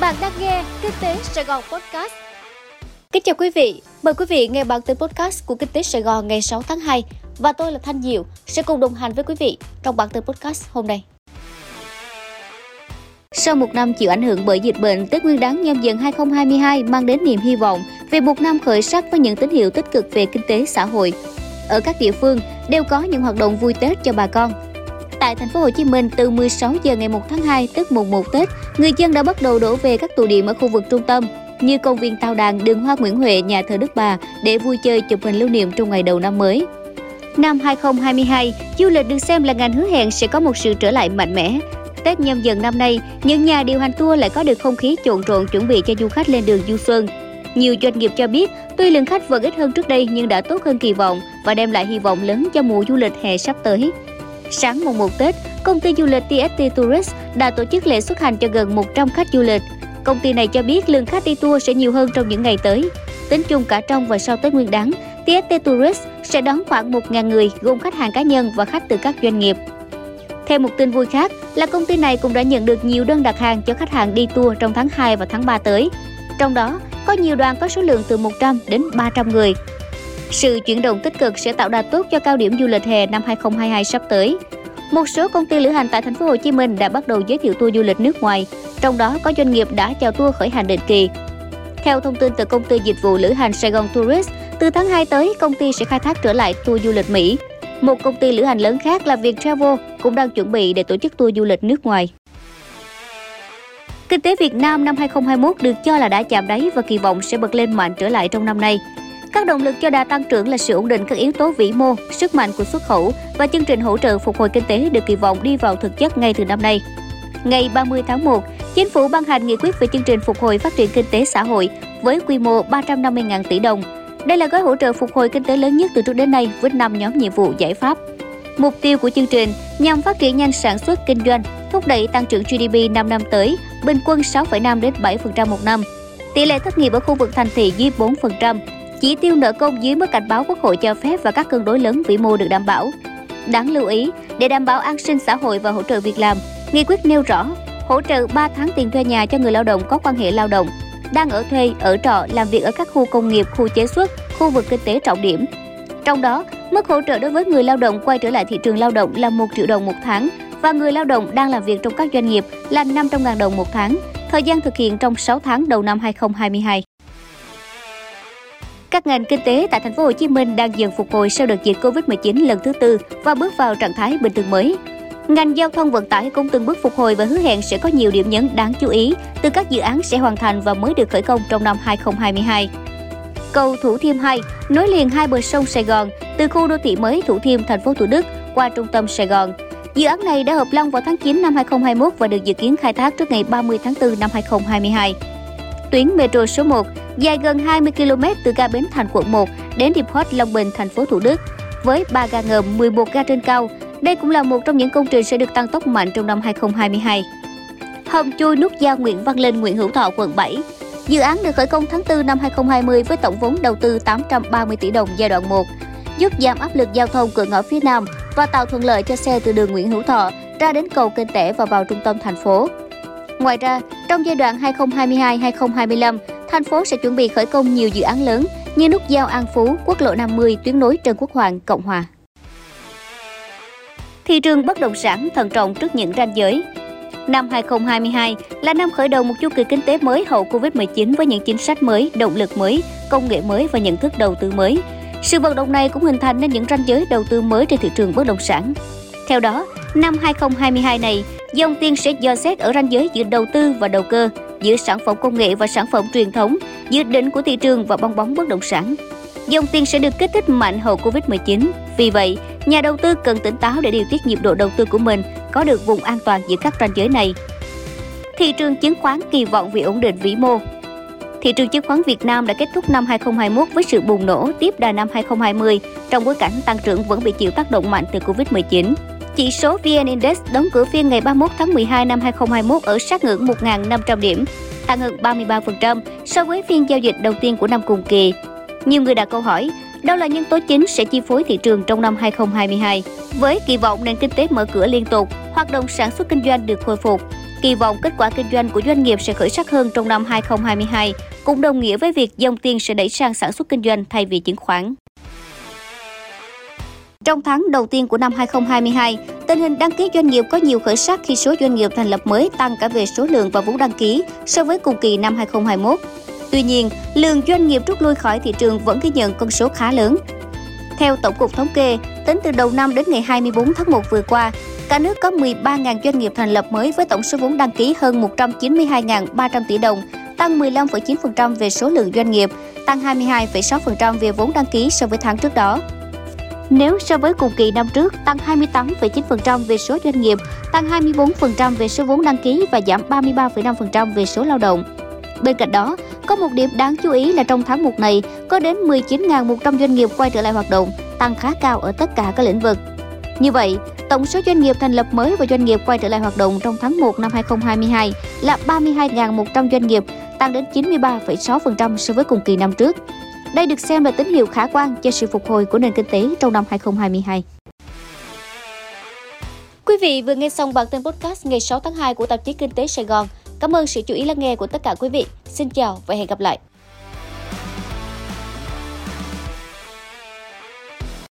Bạn đang nghe Kinh tế Sài Gòn Podcast. Kính chào quý vị, mời quý vị nghe bản tin podcast của Kinh tế Sài Gòn ngày 6 tháng 2 và tôi là Thanh Diệu sẽ cùng đồng hành với quý vị trong bản tin podcast hôm nay. Sau một năm chịu ảnh hưởng bởi dịch bệnh, Tết Nguyên đán nhâm dần 2022 mang đến niềm hy vọng về một năm khởi sắc với những tín hiệu tích cực về kinh tế xã hội. Ở các địa phương đều có những hoạt động vui Tết cho bà con. Tại thành phố Hồ Chí Minh, từ 16 giờ ngày 1 tháng 2 tức mùng 1 Tết, người dân đã bắt đầu đổ về các tụ điểm ở khu vực trung tâm như công viên Tao Đàn, đường Hoa Nguyễn Huệ, nhà thờ Đức Bà để vui chơi chụp hình lưu niệm trong ngày đầu năm mới. Năm 2022, du lịch được xem là ngành hứa hẹn sẽ có một sự trở lại mạnh mẽ. Tết nhâm dần năm nay, những nhà điều hành tour lại có được không khí trộn rộn chuẩn bị cho du khách lên đường du xuân. Nhiều doanh nghiệp cho biết, tuy lượng khách vẫn ít hơn trước đây nhưng đã tốt hơn kỳ vọng và đem lại hy vọng lớn cho mùa du lịch hè sắp tới. Sáng mùng 1 Tết, công ty du lịch TST Tourist đã tổ chức lễ xuất hành cho gần 100 khách du lịch. Công ty này cho biết lượng khách đi tour sẽ nhiều hơn trong những ngày tới. Tính chung cả trong và sau Tết Nguyên đán, TST Tourist sẽ đón khoảng 1.000 người gồm khách hàng cá nhân và khách từ các doanh nghiệp. Thêm một tin vui khác là công ty này cũng đã nhận được nhiều đơn đặt hàng cho khách hàng đi tour trong tháng 2 và tháng 3 tới. Trong đó, có nhiều đoàn có số lượng từ 100 đến 300 người. Sự chuyển động tích cực sẽ tạo đà tốt cho cao điểm du lịch hè năm 2022 sắp tới. Một số công ty lữ hành tại thành phố Hồ Chí Minh đã bắt đầu giới thiệu tour du lịch nước ngoài, trong đó có doanh nghiệp đã chào tour khởi hành định kỳ. Theo thông tin từ công ty dịch vụ lữ hành Sài Gòn Tourist, từ tháng 2 tới, công ty sẽ khai thác trở lại tour du lịch Mỹ. Một công ty lữ hành lớn khác là Viettravel cũng đang chuẩn bị để tổ chức tour du lịch nước ngoài. Kinh tế Việt Nam năm 2021 được cho là đã chạm đáy và kỳ vọng sẽ bật lên mạnh trở lại trong năm nay. Các động lực cho đà tăng trưởng là sự ổn định các yếu tố vĩ mô, sức mạnh của xuất khẩu và chương trình hỗ trợ phục hồi kinh tế được kỳ vọng đi vào thực chất ngay từ năm nay. Ngày 30 tháng 1, Chính phủ ban hành nghị quyết về chương trình phục hồi phát triển kinh tế xã hội với quy mô 350.000 tỷ đồng. Đây là gói hỗ trợ phục hồi kinh tế lớn nhất từ trước đến nay với 5 nhóm nhiệm vụ giải pháp. Mục tiêu của chương trình nhằm phát triển nhanh sản xuất kinh doanh, thúc đẩy tăng trưởng GDP 5 năm tới, bình quân 6,5 đến 7% một năm. Tỷ lệ thất nghiệp ở khu vực thành thị dưới 4%, chỉ tiêu nợ công dưới mức cảnh báo Quốc hội cho phép và các cân đối lớn vĩ mô được đảm bảo. Đáng lưu ý, để đảm bảo an sinh xã hội và hỗ trợ việc làm, nghị quyết nêu rõ hỗ trợ 3 tháng tiền thuê nhà cho người lao động có quan hệ lao động, đang ở thuê, ở trọ, làm việc ở các khu công nghiệp, khu chế xuất, khu vực kinh tế trọng điểm. Trong đó, mức hỗ trợ đối với người lao động quay trở lại thị trường lao động là 1 triệu đồng một tháng và người lao động đang làm việc trong các doanh nghiệp là 500.000 đồng một tháng, thời gian thực hiện trong 6 tháng đầu năm 2022. Các ngành kinh tế tại thành phố Hồ Chí Minh đang dần phục hồi sau đợt dịch Covid-19 lần thứ tư và bước vào trạng thái bình thường mới. Ngành giao thông vận tải cũng từng bước phục hồi và hứa hẹn sẽ có nhiều điểm nhấn đáng chú ý từ các dự án sẽ hoàn thành và mới được khởi công trong năm 2022. Cầu Thủ Thiêm 2 nối liền hai bờ sông Sài Gòn từ khu đô thị mới Thủ Thiêm, thành phố Thủ Đức qua trung tâm Sài Gòn. Dự án này đã hợp long vào tháng 9 năm 2021 và được dự kiến khai thác trước ngày 30 tháng 4 năm 2022. Tuyến metro số 1 dài gần 20 km từ ga Bến Thành quận 1 đến Depot Long Bình, thành phố Thủ Đức, với 3 ga ngầm, 11 ga trên cao. Đây cũng là một trong những công trình sẽ được tăng tốc mạnh trong năm 2022. Hầm chui nút giao Nguyễn Văn Linh, Nguyễn Hữu Thọ, quận 7. Dự án được khởi công tháng 4 năm 2020 với tổng vốn đầu tư 830 tỷ đồng giai đoạn 1, giúp giảm áp lực giao thông cửa ngõ phía Nam và tạo thuận lợi cho xe từ đường Nguyễn Hữu Thọ ra đến cầu Kênh Tẻ và vào trung tâm thành phố. Ngoài ra, trong giai đoạn 2022-2025, thành phố sẽ chuẩn bị khởi công nhiều dự án lớn như nút giao An Phú, quốc lộ 50, tuyến nối Trần Quốc Hoàng, Cộng Hòa. Thị trường bất động sản thận trọng trước những ranh giới. Năm 2022 là năm khởi đầu một chu kỳ kinh tế mới hậu Covid-19 với những chính sách mới, động lực mới, công nghệ mới và nhận thức đầu tư mới. Sự vận động này cũng hình thành nên những ranh giới đầu tư mới trên thị trường bất động sản. Theo đó, năm 2022 này, dòng tiền sẽ dò xét ở ranh giới giữa đầu tư và đầu cơ, giữa sản phẩm công nghệ và sản phẩm truyền thống, giữa đỉnh của thị trường và bong bóng bất động sản. Dòng tiền sẽ được kích thích mạnh hậu Covid-19. Vì vậy, nhà đầu tư cần tỉnh táo để điều tiết nhịp độ đầu tư của mình có được vùng an toàn giữa các ranh giới này. Thị trường chứng khoán kỳ vọng vì ổn định vĩ mô. Thị trường chứng khoán Việt Nam đã kết thúc năm 2021 với sự bùng nổ tiếp đà năm 2020 trong bối cảnh tăng trưởng vẫn bị chịu tác động mạnh từ Covid-19. Chỉ số VN Index đóng cửa phiên ngày 31 tháng 12 năm 2021 ở sát ngưỡng 1.500 điểm, tăng hơn 33% so với phiên giao dịch đầu tiên của năm cùng kỳ. Nhiều người đặt câu hỏi, đâu là nhân tố chính sẽ chi phối thị trường trong năm 2022? Với kỳ vọng nền kinh tế mở cửa liên tục, hoạt động sản xuất kinh doanh được khôi phục, Kỳ vọng kết quả kinh doanh của doanh nghiệp sẽ khởi sắc hơn trong năm 2022, cũng đồng nghĩa với việc dòng tiền sẽ đẩy sang sản xuất kinh doanh thay vì chứng khoán. Trong tháng đầu tiên của năm 2022, tình hình đăng ký doanh nghiệp có nhiều khởi sắc khi số doanh nghiệp thành lập mới tăng cả về số lượng và vốn đăng ký so với cùng kỳ năm 2021. Tuy nhiên, lượng doanh nghiệp rút lui khỏi thị trường vẫn ghi nhận con số khá lớn. Theo Tổng cục Thống kê, tính từ đầu năm đến ngày 24 tháng 1 vừa qua, cả nước có 13.000 doanh nghiệp thành lập mới với tổng số vốn đăng ký hơn 192.300 tỷ đồng, tăng 15,9% về số lượng doanh nghiệp, tăng 22,6% về vốn đăng ký so với tháng trước đó. Nếu so với cùng kỳ năm trước, tăng 28,9% về số doanh nghiệp, tăng 24% về số vốn đăng ký và giảm 33,5% về số lao động. Bên cạnh đó, có một điểm đáng chú ý là trong tháng 1 này, có đến 19.100 doanh nghiệp quay trở lại hoạt động, tăng khá cao ở tất cả các lĩnh vực. Như vậy, tổng số doanh nghiệp thành lập mới và doanh nghiệp quay trở lại hoạt động trong tháng 1 năm 2022 là 32.100 doanh nghiệp, tăng đến 93,6% so với cùng kỳ năm trước. Đây được xem là tín hiệu khả quan cho sự phục hồi của nền kinh tế trong năm 2022. Quý vị vừa nghe xong bản tin podcast ngày 6 tháng 2 của tạp chí Kinh tế Sài Gòn. Cảm ơn sự chú ý lắng nghe của tất cả quý vị. Xin chào và hẹn gặp lại.